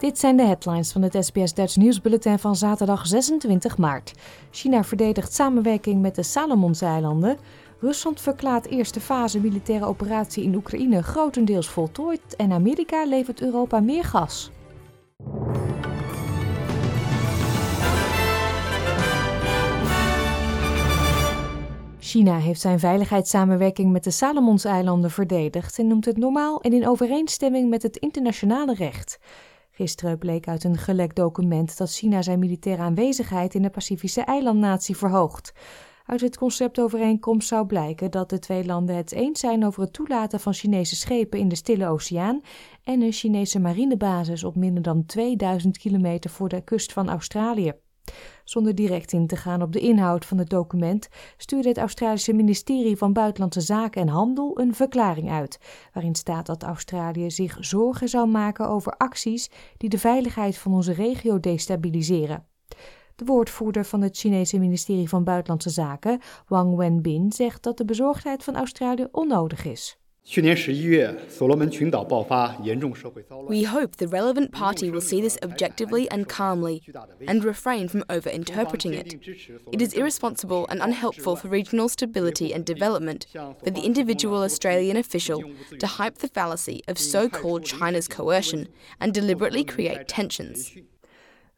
Dit zijn de headlines van het SBS Dutch nieuwsbulletin van zaterdag 26 maart. China verdedigt samenwerking met de Salomonseilanden. Rusland verklaart eerste fase militaire operatie in Oekraïne grotendeels voltooid. En Amerika levert Europa meer gas. China heeft zijn veiligheidssamenwerking met de Salomonseilanden verdedigd en noemt het normaal en in overeenstemming met het internationale recht. Gisteren bleek uit een gelekt document dat China zijn militaire aanwezigheid in de Pacifische eilandnatie verhoogt. Uit het conceptovereenkomst zou blijken dat de twee landen het eens zijn over het toelaten van Chinese schepen in de Stille Oceaan en een Chinese marinebasis op minder dan 2000 kilometer voor de kust van Australië. Zonder direct in te gaan op de inhoud van het document stuurde het Australische ministerie van Buitenlandse Zaken en Handel een verklaring uit, waarin staat dat Australië zich zorgen zou maken over acties die de veiligheid van onze regio destabiliseren. De woordvoerder van het Chinese ministerie van Buitenlandse Zaken, Wang Wenbin, zegt dat de bezorgdheid van Australië onnodig is. We hope the relevant party will see this objectively and calmly and refrain from over-interpreting it. It is irresponsible and unhelpful for regional stability and development for the individual Australian official to hype the fallacy of so-called China's coercion and deliberately create tensions.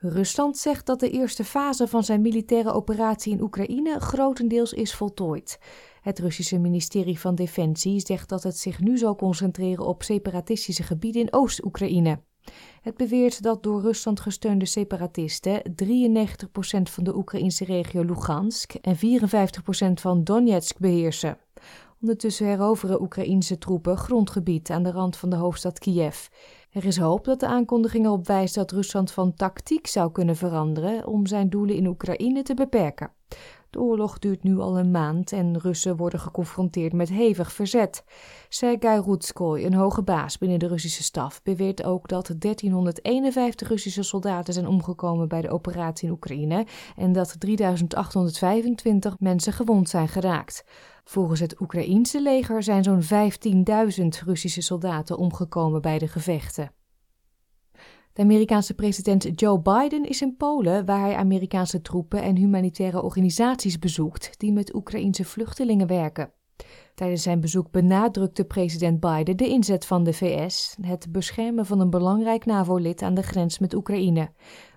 Rusland zegt dat de eerste fase van zijn militaire operatie in Oekraïne grotendeels is voltooid. Het Russische ministerie van Defensie zegt dat het zich nu zal concentreren op separatistische gebieden in Oost-Oekraïne. Het beweert dat door Rusland gesteunde separatisten 93% van de Oekraïnse regio Lugansk en 54% van Donetsk beheersen. Ondertussen heroveren Oekraïnse troepen grondgebied aan de rand van de hoofdstad Kiev. Er is hoop dat de aankondiging erop dat Rusland van tactiek zou kunnen veranderen om zijn doelen in Oekraïne te beperken. De oorlog duurt nu al een maand en Russen worden geconfronteerd met hevig verzet. Sergei Rutskoy, een hoge baas binnen de Russische staf, beweert ook dat 1351 Russische soldaten zijn omgekomen bij de operatie in Oekraïne en dat 3825 mensen gewond zijn geraakt. Volgens het Oekraïense leger zijn zo'n 15.000 Russische soldaten omgekomen bij de gevechten. De Amerikaanse president Joe Biden is in Polen, waar hij Amerikaanse troepen en humanitaire organisaties bezoekt die met Oekraïense vluchtelingen werken. Tijdens zijn bezoek benadrukte president Biden de inzet van de VS, het beschermen van een belangrijk NAVO-lid aan de grens met Oekraïne.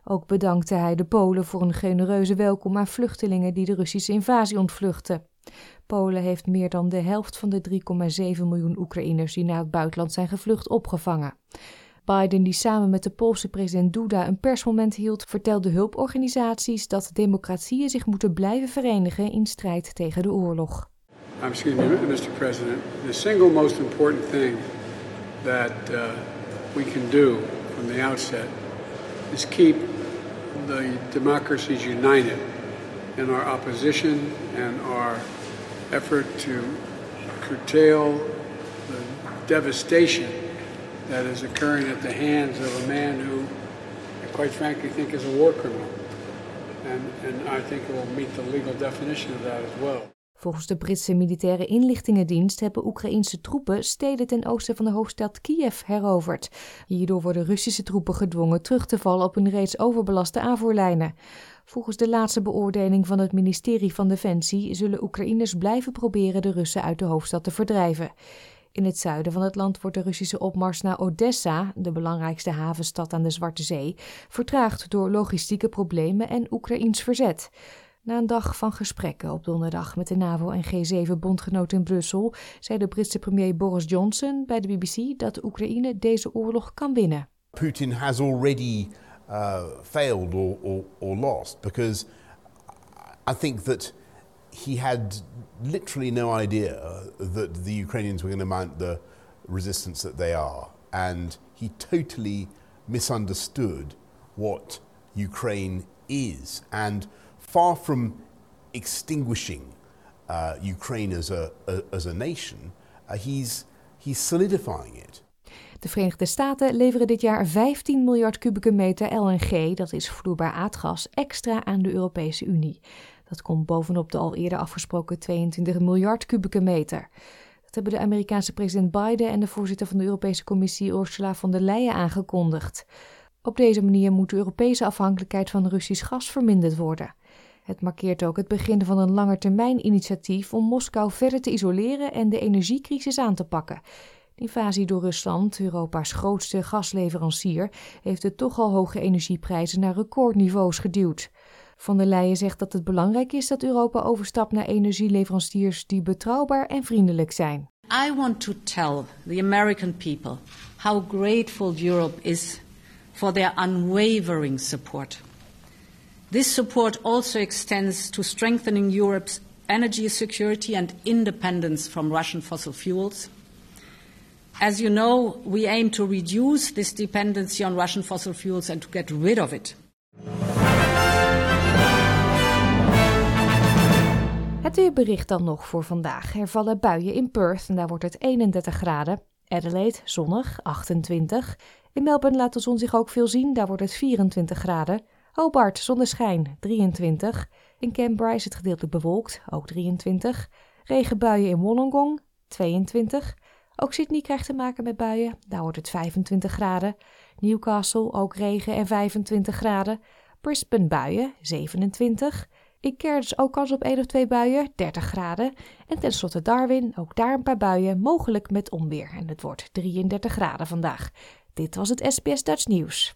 Ook bedankte hij de Polen voor een genereuze welkom aan vluchtelingen die de Russische invasie ontvluchten. Polen heeft meer dan de helft van de 3,7 miljoen Oekraïners die naar het buitenland zijn gevlucht opgevangen. Biden, die samen met de Poolse president Duda een persmoment hield, vertelde hulporganisaties dat democratieën zich moeten blijven verenigen in strijd tegen de oorlog. Excuse me, Mr. President. The single most important thing that uh, we can do from the outset is keep the democracies united in our opposition and our effort to curtail the devastation that is occurring at the hands of a man who, I quite frankly, think is a war criminal. And, and I think will meet the legal definition of that as well. Volgens de Britse militaire inlichtingendienst hebben Oekraïnse troepen steden ten oosten van de hoofdstad Kiev heroverd. Hierdoor worden Russische troepen gedwongen terug te vallen op hun reeds overbelaste aanvoerlijnen. Volgens de laatste beoordeling van het ministerie van Defensie zullen Oekraïners blijven proberen de Russen uit de hoofdstad te verdrijven. In het zuiden van het land wordt de Russische opmars naar Odessa, de belangrijkste havenstad aan de Zwarte Zee, vertraagd door logistieke problemen en Oekraïns verzet. Na een dag van gesprekken op donderdag met de NAVO en G7-bondgenoten in Brussel, zei de Britse premier Boris Johnson bij de BBC dat Oekraïne deze oorlog kan winnen. Putin has already uh, failed or, or, or lost because I think that he had literally no idea that the Ukrainians were going to mount the resistance that they are. And he totally misunderstood what Ukraine is. And far from extinguishing uh, Ukraine as a, a, as a nation, uh, he's, he's solidifying it. De Verenigde Staten leveren dit jaar 15 miljard kubieke meter LNG, dat is vloeibaar aardgas, extra aan de Europese Unie. Dat komt bovenop de al eerder afgesproken 22 miljard kubieke meter. Dat hebben de Amerikaanse president Biden en de voorzitter van de Europese Commissie Ursula von der Leyen aangekondigd. Op deze manier moet de Europese afhankelijkheid van Russisch gas verminderd worden. Het markeert ook het begin van een langetermijn-initiatief om Moskou verder te isoleren en de energiecrisis aan te pakken. De invasie door Rusland, Europa's grootste gasleverancier, heeft de toch al hoge energieprijzen naar recordniveaus geduwd. Van der Leyen zegt dat het belangrijk is dat Europa overstapt naar energieleveranciers die betrouwbaar en vriendelijk zijn. I want to tell the American people how grateful Europe is for their unwavering support. This support also extends to strengthening Europe's energy security and independence from Russian fossil fuels. As you know, we aim to reduce this dependency on Russian fossil fuels and to get rid of it. Het weerbericht dan nog voor vandaag. Er vallen buien in Perth en daar wordt het 31 graden. Adelaide zonnig, 28. In Melbourne laat de zon zich ook veel zien, daar wordt het 24 graden. Hobart zonneschijn, 23. In Canberra is het gedeeltelijk bewolkt, ook 23. Regenbuien in Wollongong, 22. Ook Sydney krijgt te maken met buien, daar wordt het 25 graden. Newcastle ook regen en 25 graden. Brisbane buien, 27. In Cairns ook kans op één of twee buien, 30 graden. En tenslotte Darwin, ook daar een paar buien, mogelijk met onweer. En het wordt 33 graden vandaag. Dit was het SBS Dutch Nieuws.